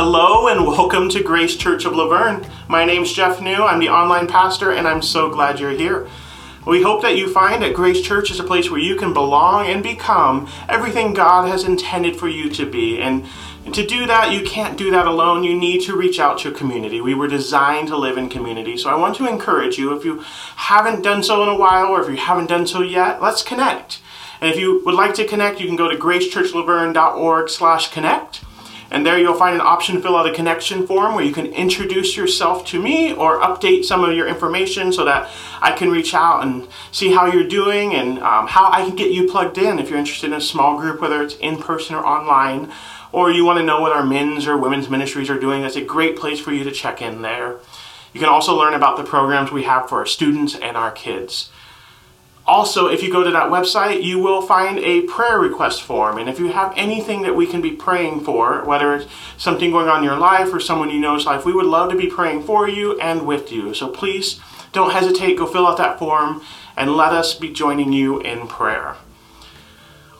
Hello and welcome to Grace Church of La Verne. My name's Jeff New. I'm the online pastor and I'm so glad you're here. We hope that you find that Grace Church is a place where you can belong and become everything God has intended for you to be. And, and to do that, you can't do that alone. You need to reach out to a community. We were designed to live in community. So I want to encourage you, if you haven't done so in a while or if you haven't done so yet, let's connect. And if you would like to connect, you can go to gracechurchlaverne.org slash connect. And there you'll find an option to fill out a connection form where you can introduce yourself to me or update some of your information so that I can reach out and see how you're doing and um, how I can get you plugged in if you're interested in a small group, whether it's in person or online, or you want to know what our men's or women's ministries are doing. That's a great place for you to check in there. You can also learn about the programs we have for our students and our kids. Also, if you go to that website, you will find a prayer request form. And if you have anything that we can be praying for, whether it's something going on in your life or someone you know's life, we would love to be praying for you and with you. So please don't hesitate, go fill out that form and let us be joining you in prayer.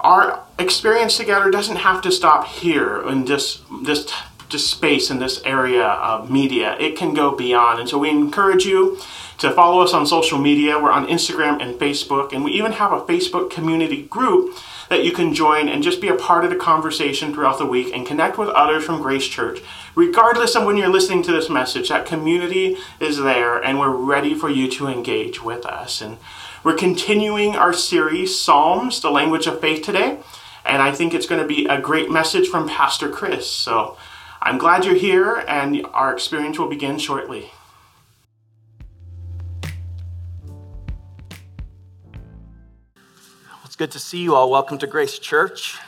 Our experience together doesn't have to stop here in this, this just space in this area of media. It can go beyond. And so we encourage you to follow us on social media. We're on Instagram and Facebook, and we even have a Facebook community group that you can join and just be a part of the conversation throughout the week and connect with others from Grace Church. Regardless of when you're listening to this message, that community is there and we're ready for you to engage with us. And we're continuing our series, Psalms, the language of faith today. And I think it's going to be a great message from Pastor Chris. So I'm glad you're here, and our experience will begin shortly. Good to see you all. Welcome to Grace Church.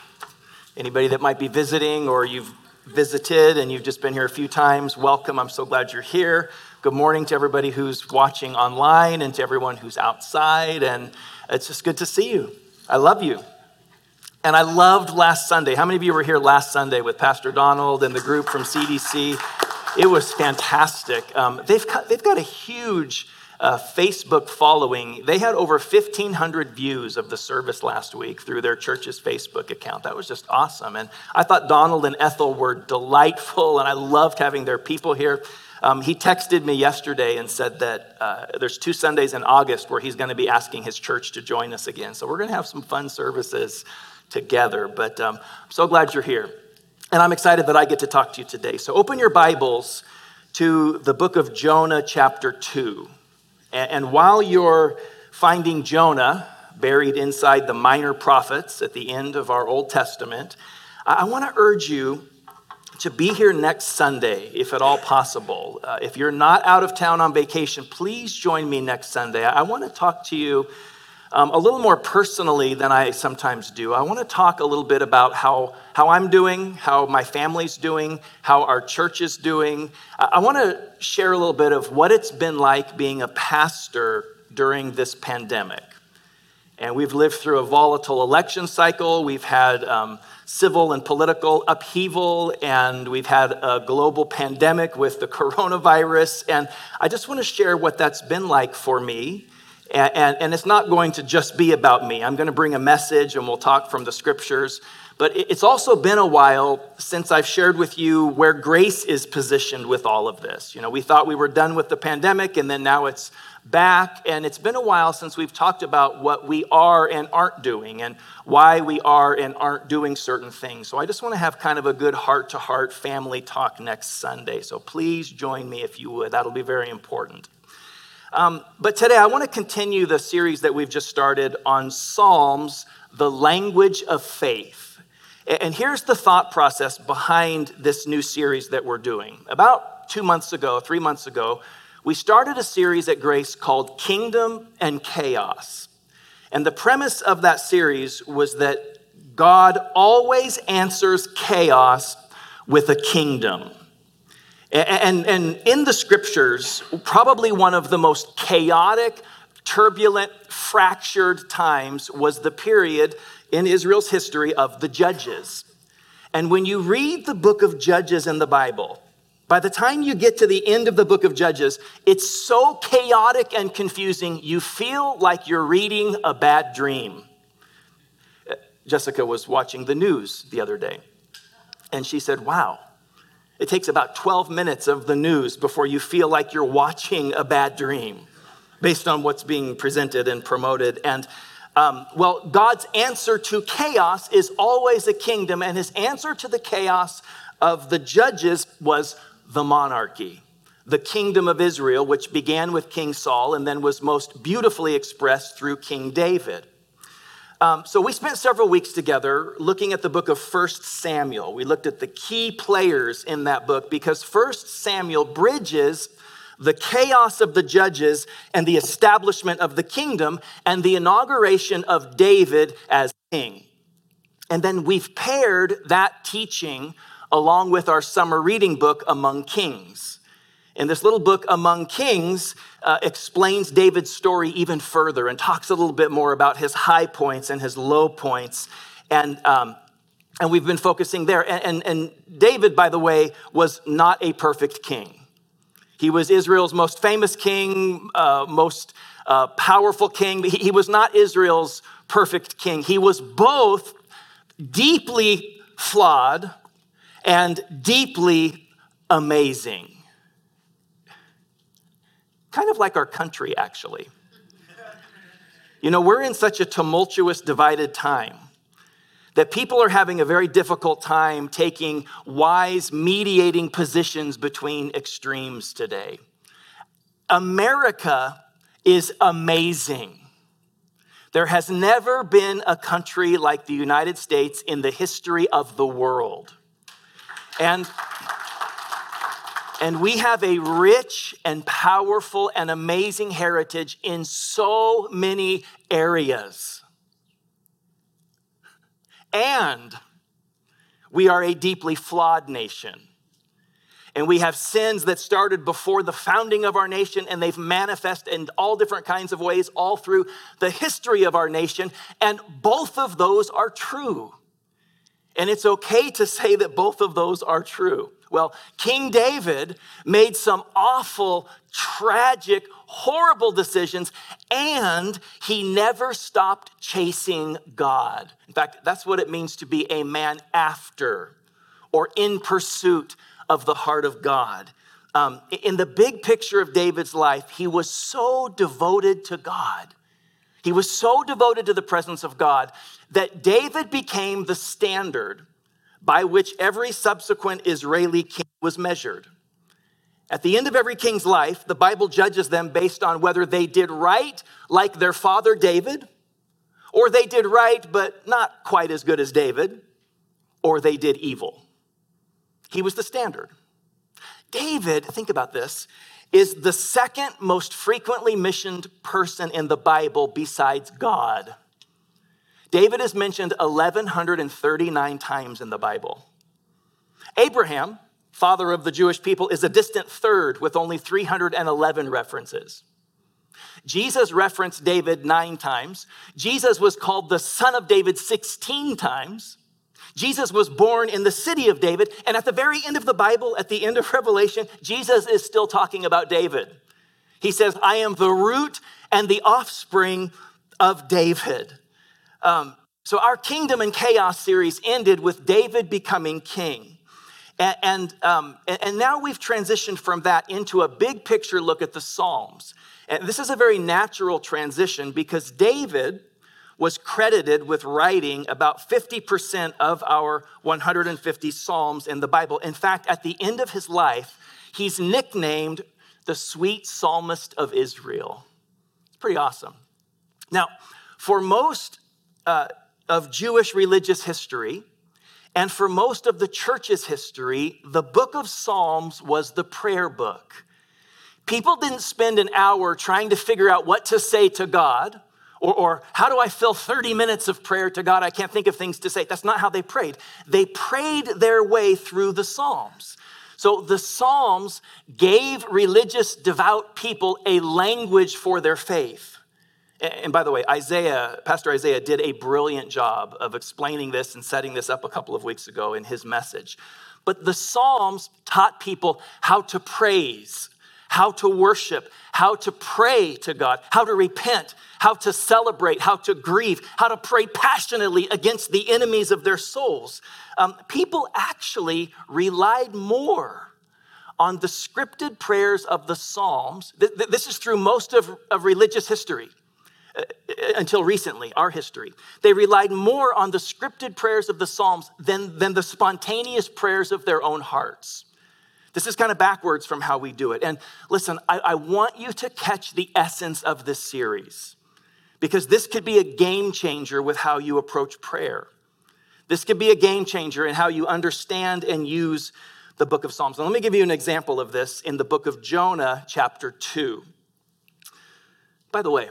Anybody that might be visiting or you've visited and you've just been here a few times, welcome. I'm so glad you're here. Good morning to everybody who's watching online and to everyone who's outside. And it's just good to see you. I love you. And I loved last Sunday. How many of you were here last Sunday with Pastor Donald and the group from CDC? It was fantastic. Um, they've, got, they've got a huge uh, Facebook following. They had over 1,500 views of the service last week through their church's Facebook account. That was just awesome. And I thought Donald and Ethel were delightful, and I loved having their people here. Um, he texted me yesterday and said that uh, there's two Sundays in August where he's going to be asking his church to join us again. So we're going to have some fun services together. But um, I'm so glad you're here. And I'm excited that I get to talk to you today. So open your Bibles to the book of Jonah, chapter 2. And, and while you're finding Jonah buried inside the minor prophets at the end of our Old Testament, I, I want to urge you to be here next Sunday, if at all possible. Uh, if you're not out of town on vacation, please join me next Sunday. I, I want to talk to you um, a little more personally than I sometimes do. I want to talk a little bit about how, how I'm doing, how my family's doing, how our church is doing. I, I want to share a little bit of what it's been like being a pastor during this pandemic. And we've lived through a volatile election cycle. We've had um, civil and political upheaval, and we've had a global pandemic with the coronavirus. And I just want to share what that's been like for me and, and, and, it's not going to just be about me. I'm going to bring a message and we'll talk from the scriptures. But it's also been a while since I've shared with you where grace is positioned with all of this. You know, we thought we were done with the pandemic and then now it's back. And it's been a while since we've talked about what we are and aren't doing and why we are and aren't doing certain things. So I just want to have kind of a good heart to heart family talk next Sunday. So please join me if you would. That'll be very important. Um, but today I want to continue the series that we've just started on Psalms, the language of faith. And here's the thought process behind this new series that we're doing. About two months ago, three months ago, we started a series at Grace called Kingdom and Chaos. And the premise of that series was that God always answers chaos with a kingdom. And, and in the scriptures, probably one of the most chaotic, turbulent, fractured times was the period in Israel's history of the judges. And when you read the book of Judges in the Bible, by the time you get to the end of the book of Judges, it's so chaotic and confusing, you feel like you're reading a bad dream. Jessica was watching the news the other day, and she said, Wow, It takes about 12 minutes of the news before you feel like you're watching a bad dream based on what's being presented and promoted. And um, well, God's answer to chaos is always a kingdom, and his answer to the chaos of the judges was the monarchy, the kingdom of Israel, which began with King Saul and then was most beautifully expressed through King David. Um, so we spent several weeks together looking at the book of First Samuel. We looked at the key players in that book because First Samuel bridges the chaos of the judges and the establishment of the kingdom and the inauguration of David as king. And then we've paired that teaching along with our summer reading book, Among Kings. And this little book, Among Kings, uh, explains David's story even further and talks a little bit more about his high points and his low points. And, um, and we've been focusing there. And, and, and David, by the way, was not a perfect king. He was Israel's most famous king, uh, most uh, powerful king. He, he was not Israel's perfect king. He was both deeply flawed and deeply amazing. Kind of like our country, actually. You know, we're in such a tumultuous, divided time that people are having a very difficult time taking wise, mediating positions between extremes today. America is amazing. There has never been a country like the United States in the history of the world. And, and we have a rich and powerful and amazing heritage in so many areas. And we are a deeply flawed nation. And we have sins that started before the founding of our nation, and they've manifested in all different kinds of ways all through the history of our nation. And both of those are true. And it's okay to say that both of those are true. Well, King David made some awful, tragic, horrible decisions, and he never stopped chasing God. In fact, that's what it means to be a man after or in pursuit of the heart of God. Um, in the big picture of David's life, he was so devoted to God. He was so devoted to the presence of God that David became the standard by which every subsequent Israeli king was measured. At the end of every king's life, the Bible judges them based on whether they did right, like their father David, or they did right, but not quite as good as David, or they did evil. He was the standard. David, think about this, is the second most frequently mentioned person in the Bible besides God. David is mentioned 1,139 times in the Bible. Abraham, father of the Jewish people, is a distant third with only 311 references. Jesus referenced David nine times. Jesus was called the son of David 16 times. Jesus was born in the city of David. And at the very end of the Bible, at the end of Revelation, Jesus is still talking about David. He says, I am the root and the offspring of David. Um, so, our Kingdom and Chaos series ended with David becoming king. And, and, um, and now we've transitioned from that into a big picture look at the Psalms. And this is a very natural transition because David was credited with writing about 50% of our 150 Psalms in the Bible. In fact, at the end of his life, he's nicknamed the sweet psalmist of Israel. It's pretty awesome. Now, for most uh, of Jewish religious history, and for most of the church's history, the book of Psalms was the prayer book. People didn't spend an hour trying to figure out what to say to God or, or, how do I fill 30 minutes of prayer to God? I can't think of things to say. That's not how they prayed. They prayed their way through the Psalms. So the Psalms gave religious, devout people a language for their faith. And by the way, Isaiah, Pastor Isaiah did a brilliant job of explaining this and setting this up a couple of weeks ago in his message. But the Psalms taught people how to praise, how to worship, how to pray to God, how to repent, how to celebrate, how to grieve, how to pray passionately against the enemies of their souls. Um, people actually relied more on the scripted prayers of the Psalms. This is through most of, of religious history Uh, until recently, our history. They relied more on the scripted prayers of the Psalms than, than the spontaneous prayers of their own hearts. This is kind of backwards from how we do it. And listen, I, I want you to catch the essence of this series because this could be a game changer with how you approach prayer. This could be a game changer in how you understand and use the book of Psalms. And let me give you an example of this in the book of Jonah, chapter 2. By the way,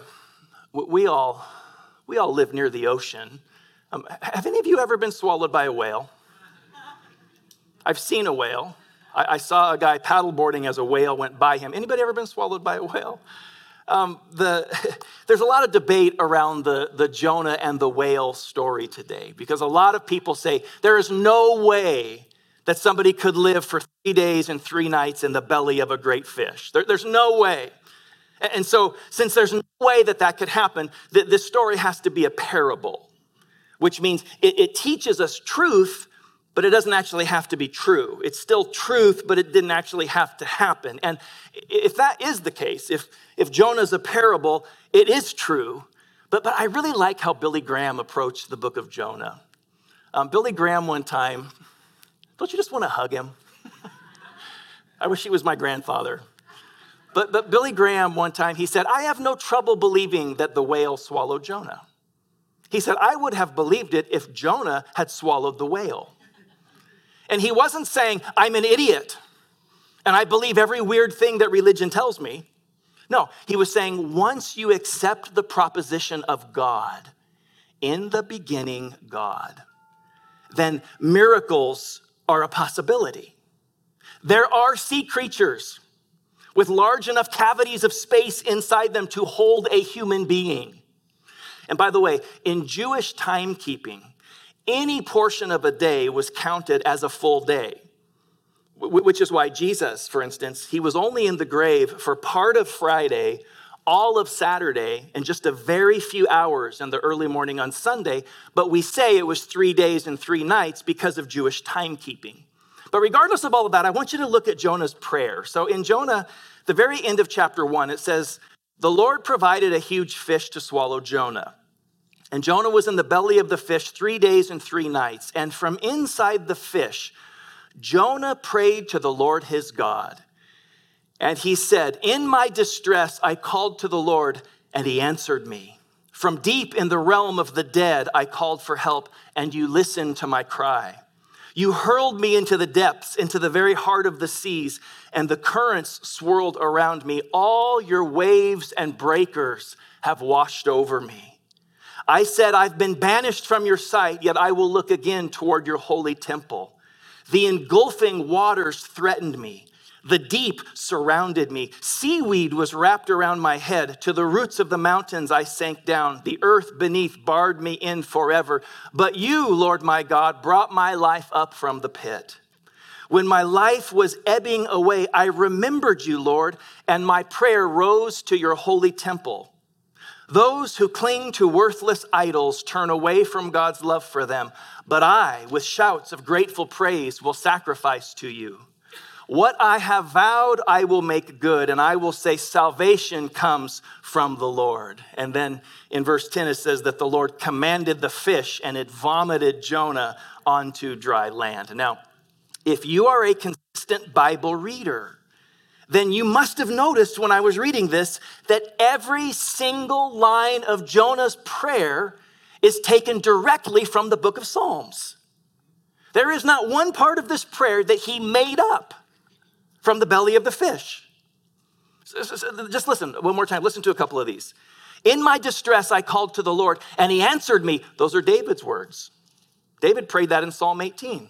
we all, we all live near the ocean. Um, have any of you ever been swallowed by a whale? I've seen a whale. I, I, saw a guy paddleboarding as a whale went by him. Anybody ever been swallowed by a whale? Um, the, there's a lot of debate around the, the Jonah and the whale story today because a lot of people say there is no way that somebody could live for three days and three nights in the belly of a great fish. There, there's no way. And so, since there's no way that that could happen, th- this story has to be a parable, which means it, it teaches us truth, but it doesn't actually have to be true. It's still truth, but it didn't actually have to happen. And if that is the case, if, if Jonah's a parable, it is true. But, but I really like how Billy Graham approached the book of Jonah. Um, Billy Graham, one time, don't you just want to hug him? I wish he was my grandfather. But, but Billy Graham, one time, he said, I have no trouble believing that the whale swallowed Jonah. He said, I would have believed it if Jonah had swallowed the whale. And he wasn't saying, I'm an idiot and I believe every weird thing that religion tells me. No, he was saying, once you accept the proposition of God, in the beginning, God, then miracles are a possibility. There are sea creatures with large enough cavities of space inside them to hold a human being. And by the way, in Jewish timekeeping, any portion of a day was counted as a full day, which is why Jesus, for instance, he was only in the grave for part of Friday, all of Saturday, and just a very few hours in the early morning on Sunday, but we say it was three days and three nights because of Jewish timekeeping. But regardless of all of that, I want you to look at Jonah's prayer. So in Jonah, the very end of chapter one, it says, The Lord provided a huge fish to swallow Jonah. And Jonah was in the belly of the fish three days and three nights. And from inside the fish, Jonah prayed to the Lord his God. And he said, In my distress, I called to the Lord, and he answered me. From deep in the realm of the dead, I called for help, and you listened to my cry. You hurled me into the depths, into the very heart of the seas, and the currents swirled around me. All your waves and breakers have washed over me. I said, I've been banished from your sight, yet I will look again toward your holy temple. The engulfing waters threatened me. The deep surrounded me. Seaweed was wrapped around my head. To the roots of the mountains I sank down. The earth beneath barred me in forever. But you, Lord my God, brought my life up from the pit. When my life was ebbing away, I remembered you, Lord, and my prayer rose to your holy temple. Those who cling to worthless idols turn away from God's love for them, but I, with shouts of grateful praise, will sacrifice to you. What I have vowed, I will make good, and I will say, Salvation comes from the Lord. And then in verse 10, it says that the Lord commanded the fish, and it vomited Jonah onto dry land. Now, if you are a consistent Bible reader, then you must have noticed when I was reading this that every single line of Jonah's prayer is taken directly from the book of Psalms. There is not one part of this prayer that he made up from the belly of the fish. Just listen one more time. Listen to a couple of these. In my distress, I called to the Lord, and he answered me. Those are David's words. David prayed that in Psalm 18.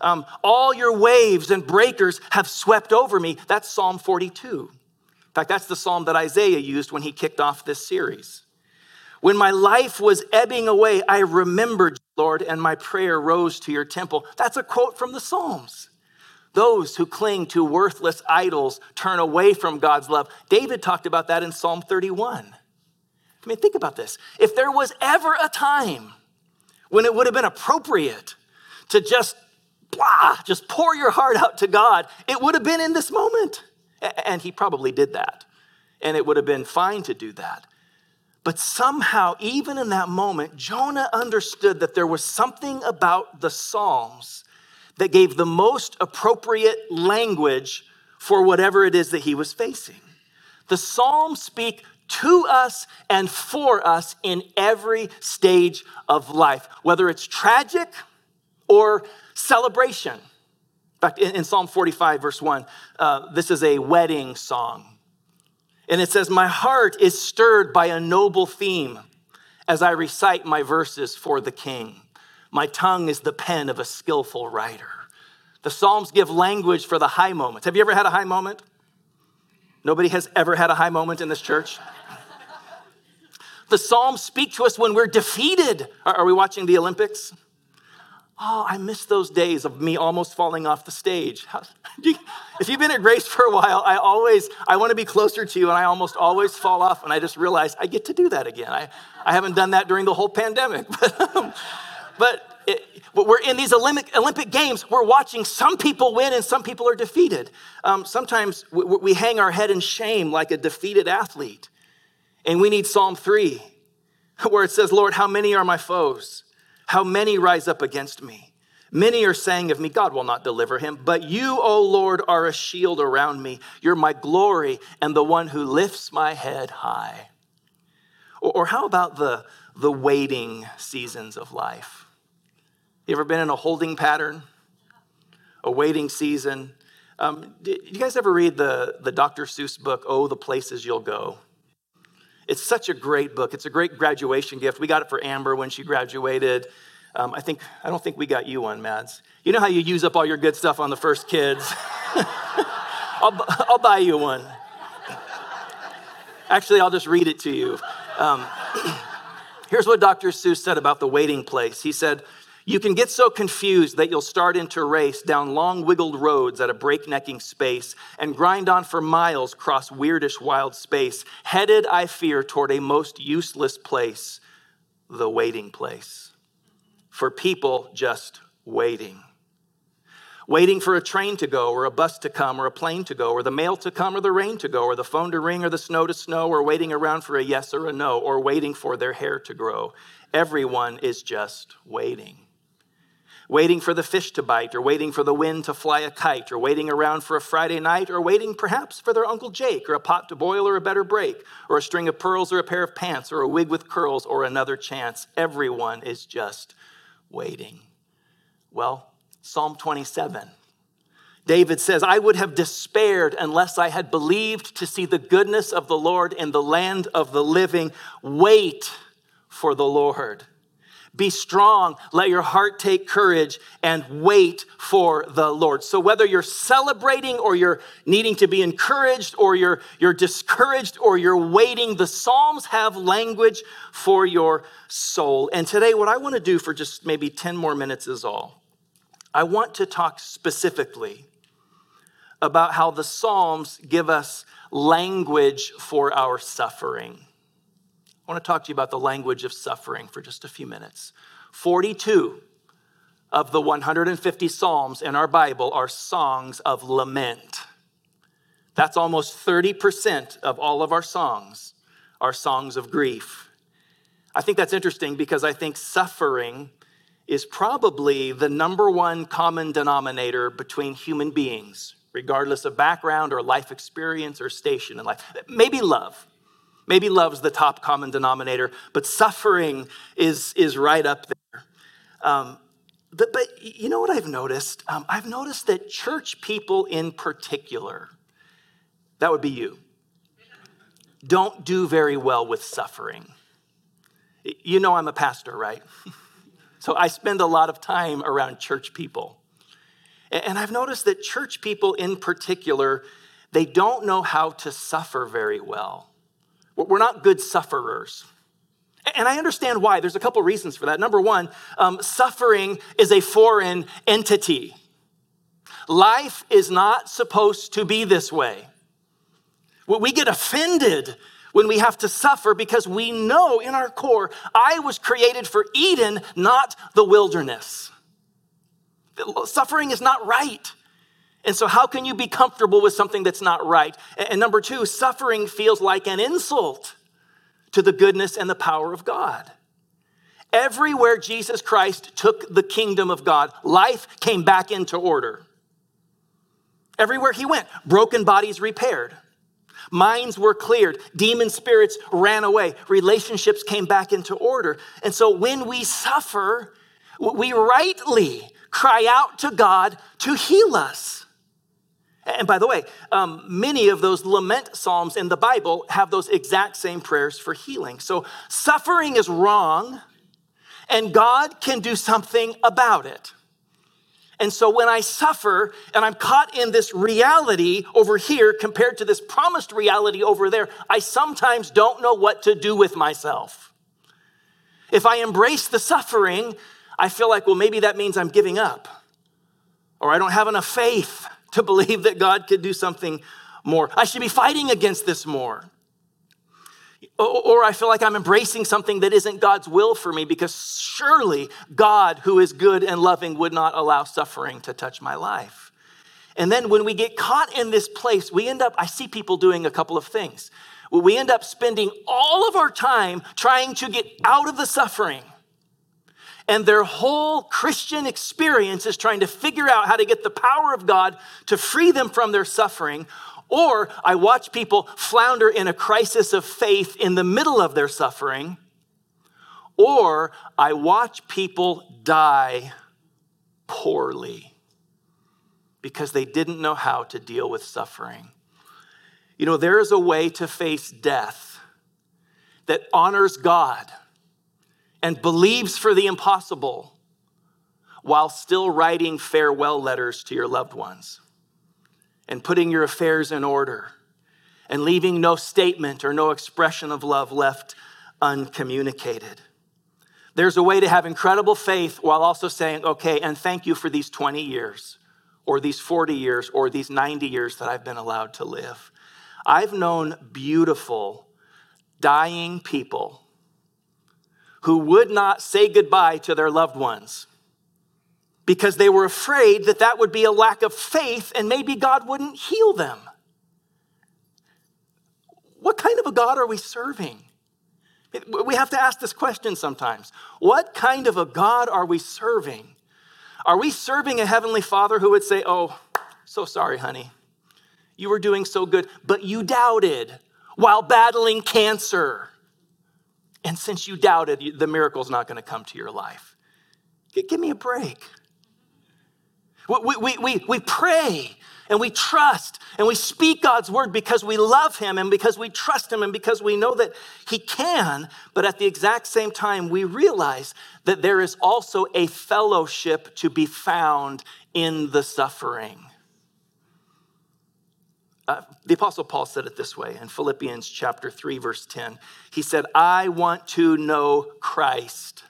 Um, All your waves and breakers have swept over me. That's Psalm 42. In fact, that's the psalm that Isaiah used when he kicked off this series. When my life was ebbing away, I remembered, you, Lord, and my prayer rose to your temple. That's a quote from the Psalms. Those who cling to worthless idols turn away from God's love. David talked about that in Psalm 31. I mean, think about this. If there was ever a time when it would have been appropriate to just blah, just pour your heart out to God, it would have been in this moment. And he probably did that. And it would have been fine to do that. But somehow, even in that moment, Jonah understood that there was something about the Psalms that gave the most appropriate language for whatever it is that he was facing. The Psalms speak to us and for us in every stage of life, whether it's tragic or celebration. In fact, in, Psalm 45, verse 1, uh, this is a wedding song. And it says, My heart is stirred by a noble theme as I recite my verses for the king. My tongue is the pen of a skillful writer. The Psalms give language for the high moments. Have you ever had a high moment? Nobody has ever had a high moment in this church? the Psalms speak to us when we're defeated. Are, we watching the Olympics? Oh, I miss those days of me almost falling off the stage. if you've been at Grace for a while, I always, I want to be closer to you and I almost always fall off and I just realize I get to do that again. I, I haven't done that during the whole pandemic. But, um, but it, we're in these Olympic, Olympic Games, we're watching some people win and some people are defeated. Um, sometimes we, we hang our head in shame like a defeated athlete. And we need Psalm 3, where it says, Lord, how many are my foes? How many rise up against me? Many are saying of me, God will not deliver him. But you, O Lord, are a shield around me. You're my glory and the one who lifts my head high. Or, or how about the, the waiting seasons of life? You ever been in a holding pattern? A waiting season? Um, did you guys ever read the, the Dr. Seuss book, Oh, the Places You'll Go? It's such a great book. It's a great graduation gift. We got it for Amber when she graduated. Um, I think I don't think we got you one, Mads. You know how you use up all your good stuff on the first kids. I'll, I'll buy you one. Actually, I'll just read it to you. Um, here's what Dr. Seuss said about the waiting place. He said, you can get so confused that you'll start into race down long wiggled roads at a breaknecking space and grind on for miles across weirdish wild space, headed, I fear, toward a most useless place, the waiting place. For people just waiting. Waiting for a train to go, or a bus to come, or a plane to go, or the mail to come, or the rain to go, or the phone to ring, or the snow to snow, or waiting around for a yes or a no, or waiting for their hair to grow. Everyone is just waiting waiting for the fish to bite, or waiting for the wind to fly a kite, or waiting around for a Friday night, or waiting perhaps for their Uncle Jake, or a pot to boil, or a better break, or a string of pearls, or a pair of pants, or a wig with curls, or another chance. Everyone is just waiting. Well, Psalm 27. David says, I would have despaired unless I had believed to see the goodness of the Lord in the land of the living. Wait for the Lord. Be strong, let your heart take courage, and wait for the Lord. So, whether you're celebrating or you're needing to be encouraged or you're, you're discouraged or you're waiting, the Psalms have language for your soul. And today, what I want to do for just maybe 10 more minutes is all. I want to talk specifically about how the Psalms give us language for our suffering. I want to talk to you about the language of suffering for just a few minutes. 42 of the 150 Psalms in our Bible are songs of lament. That's almost 30% of all of our songs are songs of grief. I think that's interesting because I think suffering is probably the number one common denominator between human beings, regardless of background or life experience or station in life. Maybe love. Maybe love's the top common denominator, but suffering is, is right up there. Um, but, but you know what I've noticed? Um, I've noticed that church people in particular, that would be you, don't do very well with suffering. You know, I'm a pastor, right? so I spend a lot of time around church people. And I've noticed that church people in particular, they don't know how to suffer very well. We're not good sufferers. And I understand why. There's a couple reasons for that. Number one, um, suffering is a foreign entity. Life is not supposed to be this way. We get offended when we have to suffer because we know in our core, I was created for Eden, not the wilderness. Suffering is not right. And so, how can you be comfortable with something that's not right? And number two, suffering feels like an insult to the goodness and the power of God. Everywhere Jesus Christ took the kingdom of God, life came back into order. Everywhere he went, broken bodies repaired, minds were cleared, demon spirits ran away, relationships came back into order. And so when we suffer, we rightly cry out to God to heal us. And by the way, um, many of those lament psalms in the Bible have those exact same prayers for healing. So suffering is wrong, and God can do something about it. And so when I suffer and I'm caught in this reality over here compared to this promised reality over there, I sometimes don't know what to do with myself. If I embrace the suffering, I feel like, well, maybe that means I'm giving up, or I don't have enough faith to believe that God could do something more. I should be fighting against this more. Or I feel like I'm embracing something that isn't God's will for me because surely God, who is good and loving, would not allow suffering to touch my life. And then when we get caught in this place, we end up, I see people doing a couple of things. We end up spending all of our time trying to get out of the suffering and their whole Christian experience is trying to figure out how to get the power of God to free them from their suffering. Or I watch people flounder in a crisis of faith in the middle of their suffering. Or I watch people die poorly because they didn't know how to deal with suffering. You know, there is a way to face death that honors God and believes for the impossible while still writing farewell letters to your loved ones and putting your affairs in order and leaving no statement or no expression of love left uncommunicated. There's a way to have incredible faith while also saying, okay, and thank you for these 20 years or these 40 years or these 90 years that I've been allowed to live. I've known beautiful, dying people who would not say goodbye to their loved ones because they were afraid that that would be a lack of faith and maybe God wouldn't heal them. What kind of a God are we serving? We have to ask this question sometimes. What kind of a God are we serving? Are we serving a heavenly father who would say, Oh, so sorry, honey. You were doing so good, but you doubted while battling cancer. And since you doubted, the miracle's not going to come to your life. Give me a break. We, we, we, we pray and we trust and we speak God's word because we love Him and because we trust Him and because we know that He can. But at the exact same time, we realize that there is also a fellowship to be found in the suffering. Uh, the Apostle Paul said it this way in Philippians chapter 3, verse 10. He said, I want to know Christ.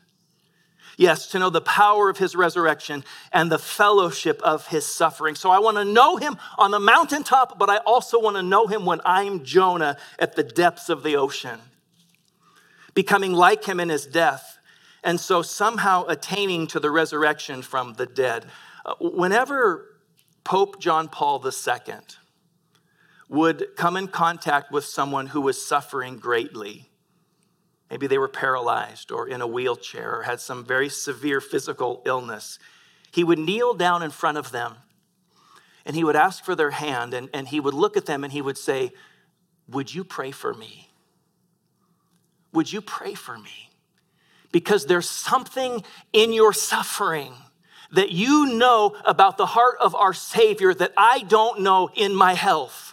Yes, to know the power of his resurrection and the fellowship of his suffering. So I want to know him on the mountaintop, but I also want to know him when I'm Jonah at the depths of the ocean, becoming like him in his death, and so somehow attaining to the resurrection from the dead. Uh, whenever Pope John Paul II, would come in contact with someone who was suffering greatly. Maybe they were paralyzed or in a wheelchair or had some very severe physical illness. He would kneel down in front of them and he would ask for their hand and, and he would look at them and he would say, Would you pray for me? Would you pray for me? Because there's something in your suffering that you know about the heart of our Savior that I don't know in my health.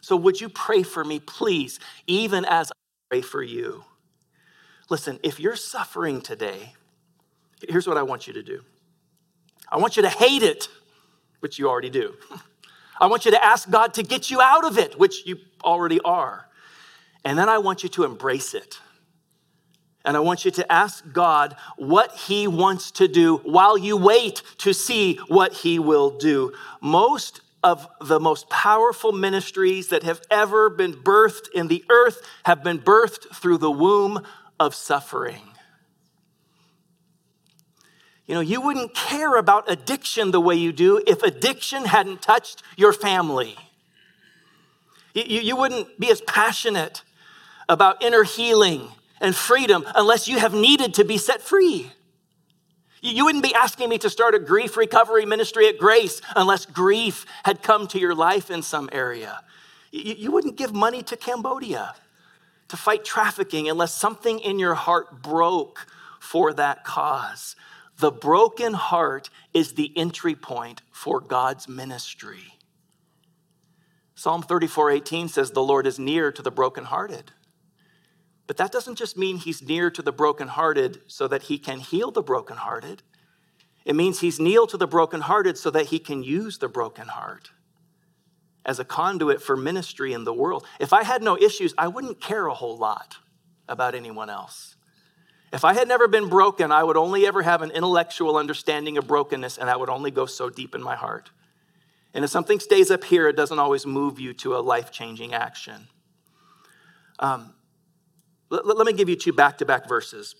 So would you pray for me, please, even as I pray for you? Listen, if you're suffering today, here's what I want you to do I want you to hate it, which you already do. I want you to ask God to get you out of it, which you already are. And then I want you to embrace it. And I want you to ask God what He wants to do while you wait to see what He will do. Most of the most powerful ministries that have ever been birthed in the earth have been birthed through the womb of suffering. You know, you wouldn't care about addiction the way you do if addiction hadn't touched your family. You, you wouldn't be as passionate about inner healing and freedom unless you have needed to be set free. You wouldn't be asking me to start a grief recovery ministry at Grace unless grief had come to your life in some area. You wouldn't give money to Cambodia to fight trafficking unless something in your heart broke for that cause. The broken heart is the entry point for God's ministry. Psalm 34:18 says, The Lord is near to the brokenhearted. But that doesn't just mean he's near to the brokenhearted so that he can heal the brokenhearted. It means he's near to the brokenhearted so that he can use the broken heart as a conduit for ministry in the world. If I had no issues, I wouldn't care a whole lot about anyone else. If I had never been broken, I would only ever have an intellectual understanding of brokenness, and that would only go so deep in my heart. And if something stays up here, it doesn't always move you to a life changing action. Um, let, let me give you two back to back verses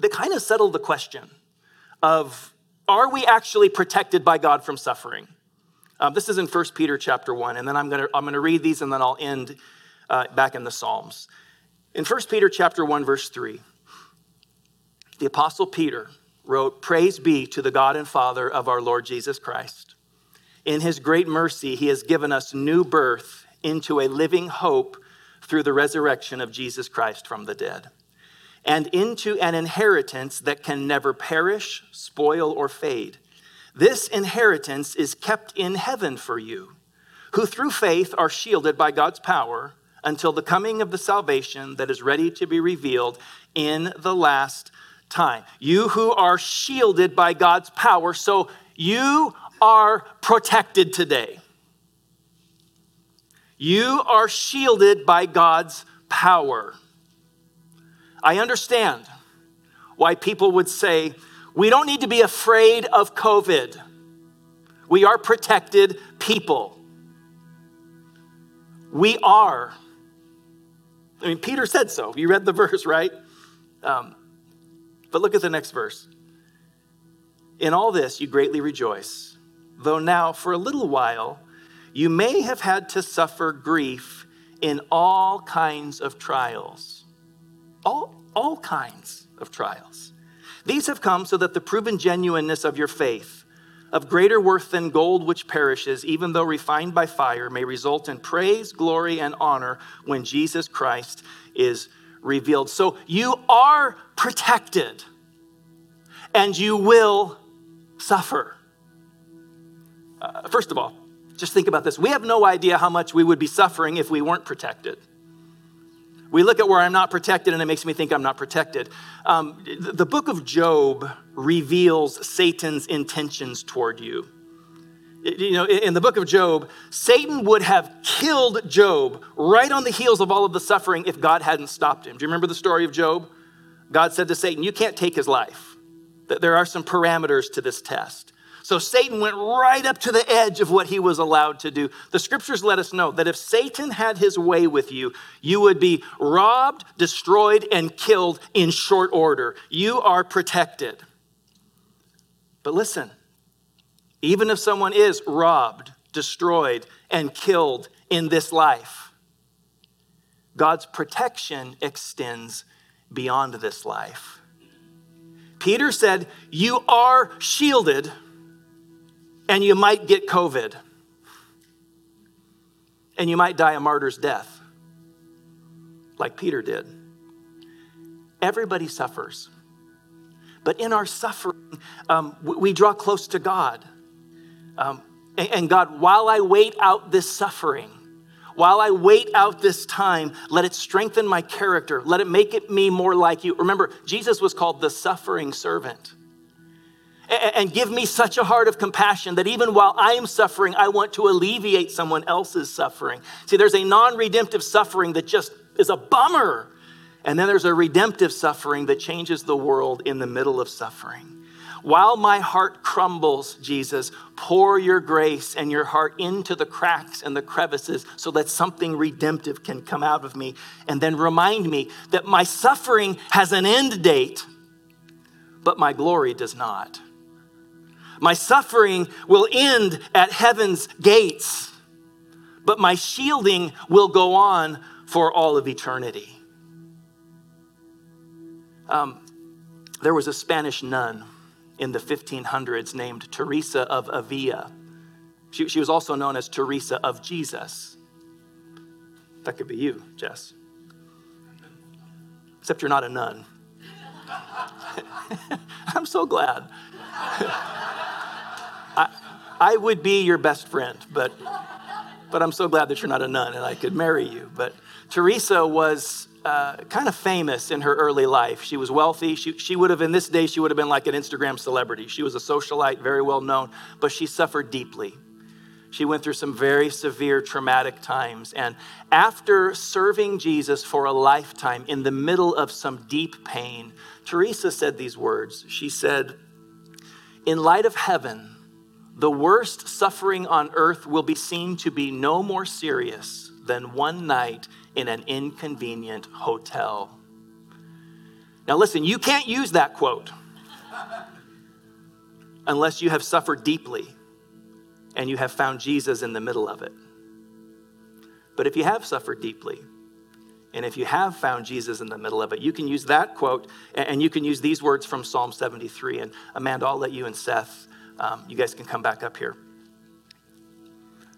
that kind of settle the question of are we actually protected by God from suffering? Um, this is in 1 Peter chapter 1, and then I'm going to I'm gonna read these and then I'll end uh, back in the Psalms. In 1 Peter chapter 1, verse 3, the Apostle Peter wrote, Praise be to the God and Father of our Lord Jesus Christ. In his great mercy, he has given us new birth into a living hope through the resurrection of Jesus Christ from the dead, and into an inheritance that can never perish, spoil, or fade. This inheritance is kept in heaven for you, who through faith are shielded by God's power until the coming of the salvation that is ready to be revealed in the last time. You who are shielded by God's power, so you are protected today. You are shielded by God's power. I understand why people would say, we don't need to be afraid of COVID. We are protected people. We are. I mean, Peter said so. You read the verse, right? Um, but look at the next verse. In all this, you greatly rejoice, though now, for a little while, you may have had to suffer grief in all kinds of trials. All, all kinds of trials. These have come so that the proven genuineness of your faith, of greater worth than gold which perishes, even though refined by fire, may result in praise, glory, and honor when Jesus Christ is revealed. So you are protected and you will suffer. Uh, first of all, just think about this. We have no idea how much we would be suffering if we weren't protected. We look at where I'm not protected and it makes me think I'm not protected. Um, the book of Job reveals Satan's intentions toward you. You know, in the book of Job, Satan would have killed Job right on the heels of all of the suffering if God hadn't stopped him. Do you remember the story of Job? God said to Satan, You can't take his life. There are some parameters to this test. So Satan went right up to the edge of what he was allowed to do. The scriptures let us know that if Satan had his way with you, you would be robbed, destroyed, and killed in short order. You are protected. But listen, even if someone is robbed, destroyed, and killed in this life, God's protection extends beyond this life. Peter said, You are shielded and you might get COVID. And you might die a martyr's death, like Peter did. Everybody suffers. But in our suffering, um, we draw close to God. Um, and God, while I wait out this suffering, while I wait out this time, let it strengthen my character. Let it make it me more like you. Remember, Jesus was called the suffering servant and give me such a heart of compassion that even while I am suffering, I want to alleviate someone else's suffering. See, there's a non redemptive suffering that just is a bummer. And then there's a redemptive suffering that changes the world in the middle of suffering. While my heart crumbles, Jesus, pour your grace and your heart into the cracks and the crevices so that something redemptive can come out of me. And then remind me that my suffering has an end date, but my glory does not. My suffering will end at heaven's gates, but my shielding will go on for all of eternity. Um, there was a Spanish nun in the 1500s named Teresa of Avila. She, she was also known as Teresa of Jesus. That could be you, Jess. Except you're not a nun. I'm so glad. I, I would be your best friend, but, but I'm so glad that you're not a nun and I could marry you. But Teresa was uh, kind of famous in her early life. She was wealthy. She, she would have, in this day, she would have been like an Instagram celebrity. She was a socialite, very well known, but she suffered deeply. She went through some very severe traumatic times. And after serving Jesus for a lifetime in the middle of some deep pain, Teresa said these words. She said, In light of heaven, the worst suffering on earth will be seen to be no more serious than one night in an inconvenient hotel. Now, listen, you can't use that quote unless you have suffered deeply and you have found Jesus in the middle of it. But if you have suffered deeply, and if you have found Jesus in the middle of it, you can use that quote and you can use these words from Psalm 73. And Amanda, I'll let you and Seth, um, you guys can come back up here.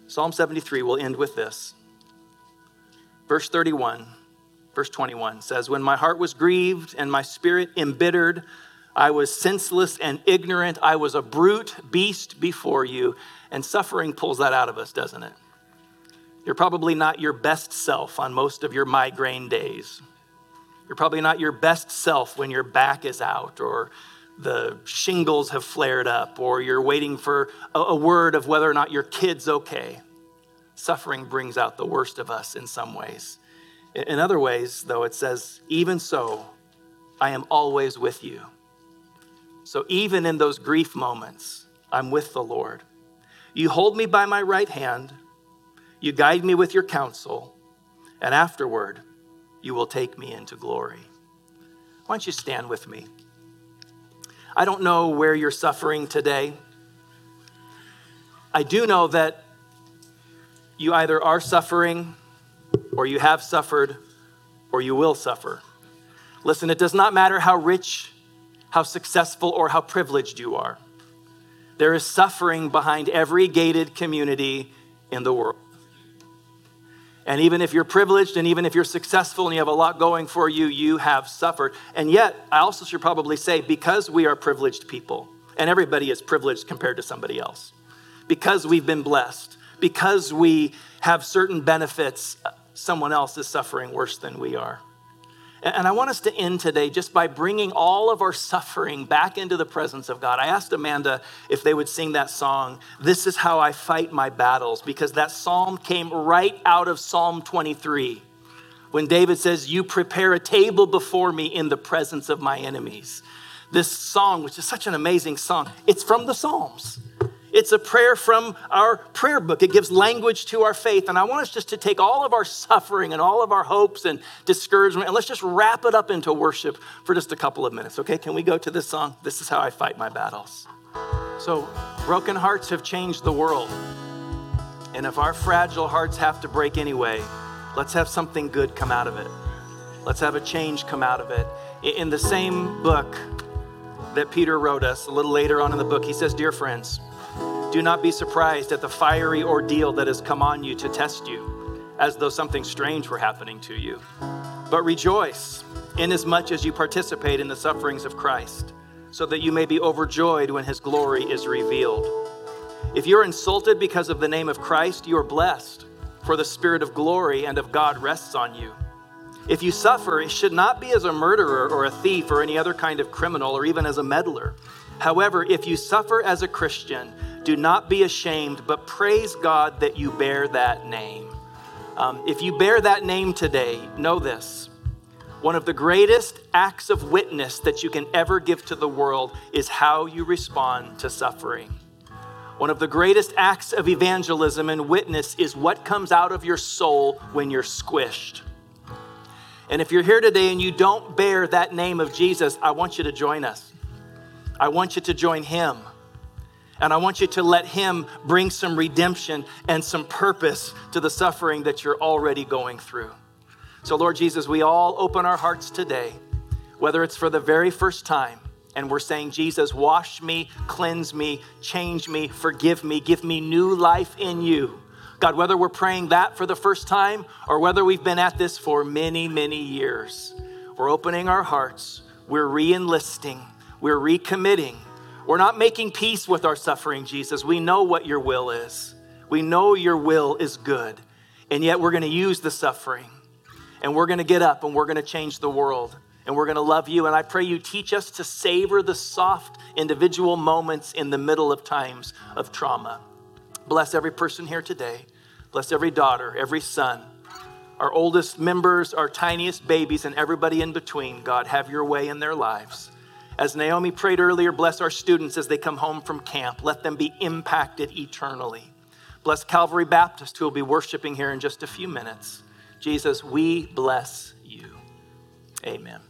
Psalm 73 will end with this. Verse 31, verse 21 says, When my heart was grieved and my spirit embittered, I was senseless and ignorant. I was a brute beast before you. And suffering pulls that out of us, doesn't it? You're probably not your best self on most of your migraine days. You're probably not your best self when your back is out or the shingles have flared up or you're waiting for a, word of whether or not your kid's okay. Suffering brings out the worst of us in some ways. In other ways, though, it says, Even so, I am always with you. So even in those grief moments, I'm with the Lord. You hold me by my right hand, you guide me with your counsel, and afterward, you will take me into glory. Why don't you stand with me? I don't know where you're suffering today. I do know that you either are suffering, or you have suffered, or you will suffer. Listen, it does not matter how rich, how successful, or how privileged you are. There is suffering behind every gated community in the world. And even if you're privileged and even if you're successful and you have a lot going for you, you have suffered. And yet, I also should probably say, because we are privileged people, and everybody is privileged compared to somebody else, because we've been blessed, because we have certain benefits, someone else is suffering worse than we are. And I want us to end today just by bringing all of our suffering back into the presence of God. I asked Amanda if they would sing that song, This is How I Fight My Battles, because that psalm came right out of Psalm 23 when David says, You prepare a table before me in the presence of my enemies. This song, which is such an amazing song, it's from the Psalms. It's a prayer from our prayer book. It gives language to our faith. And I want us just to take all of our suffering and all of our hopes and discouragement and let's just wrap it up into worship for just a couple of minutes. Okay, can we go to this song? This is how I fight my battles. So, broken hearts have changed the world. And if our fragile hearts have to break anyway, let's have something good come out of it. Let's have a change come out of it. In the same book that Peter wrote us, a little later on in the book, he says, Dear friends, do not be surprised at the fiery ordeal that has come on you to test you, as though something strange were happening to you. But rejoice, inasmuch as you participate in the sufferings of Christ, so that you may be overjoyed when his glory is revealed. If you're insulted because of the name of Christ, you are blessed, for the Spirit of glory and of God rests on you. If you suffer, it should not be as a murderer or a thief or any other kind of criminal or even as a meddler. However, if you suffer as a Christian, do not be ashamed, but praise God that you bear that name. Um, if you bear that name today, know this One of the greatest acts of witness that you can ever give to the world is how you respond to suffering. One of the greatest acts of evangelism and witness is what comes out of your soul when you're squished. And if you're here today and you don't bear that name of Jesus, I want you to join us. I want you to join him. And I want you to let him bring some redemption and some purpose to the suffering that you're already going through. So, Lord Jesus, we all open our hearts today, whether it's for the very first time, and we're saying, Jesus, wash me, cleanse me, change me, forgive me, give me new life in you. God, whether we're praying that for the first time or whether we've been at this for many, many years, we're opening our hearts, we're re enlisting, we're recommitting. We're not making peace with our suffering, Jesus. We know what your will is. We know your will is good. And yet we're going to use the suffering and we're going to get up and we're going to change the world and we're going to love you. And I pray you teach us to savor the soft individual moments in the middle of times of trauma. Bless every person here today. Bless every daughter, every son, our oldest members, our tiniest babies, and everybody in between. God, have your way in their lives. As Naomi prayed earlier, bless our students as they come home from camp. Let them be impacted eternally. Bless Calvary Baptist, who will be worshiping here in just a few minutes. Jesus, we bless you. Amen.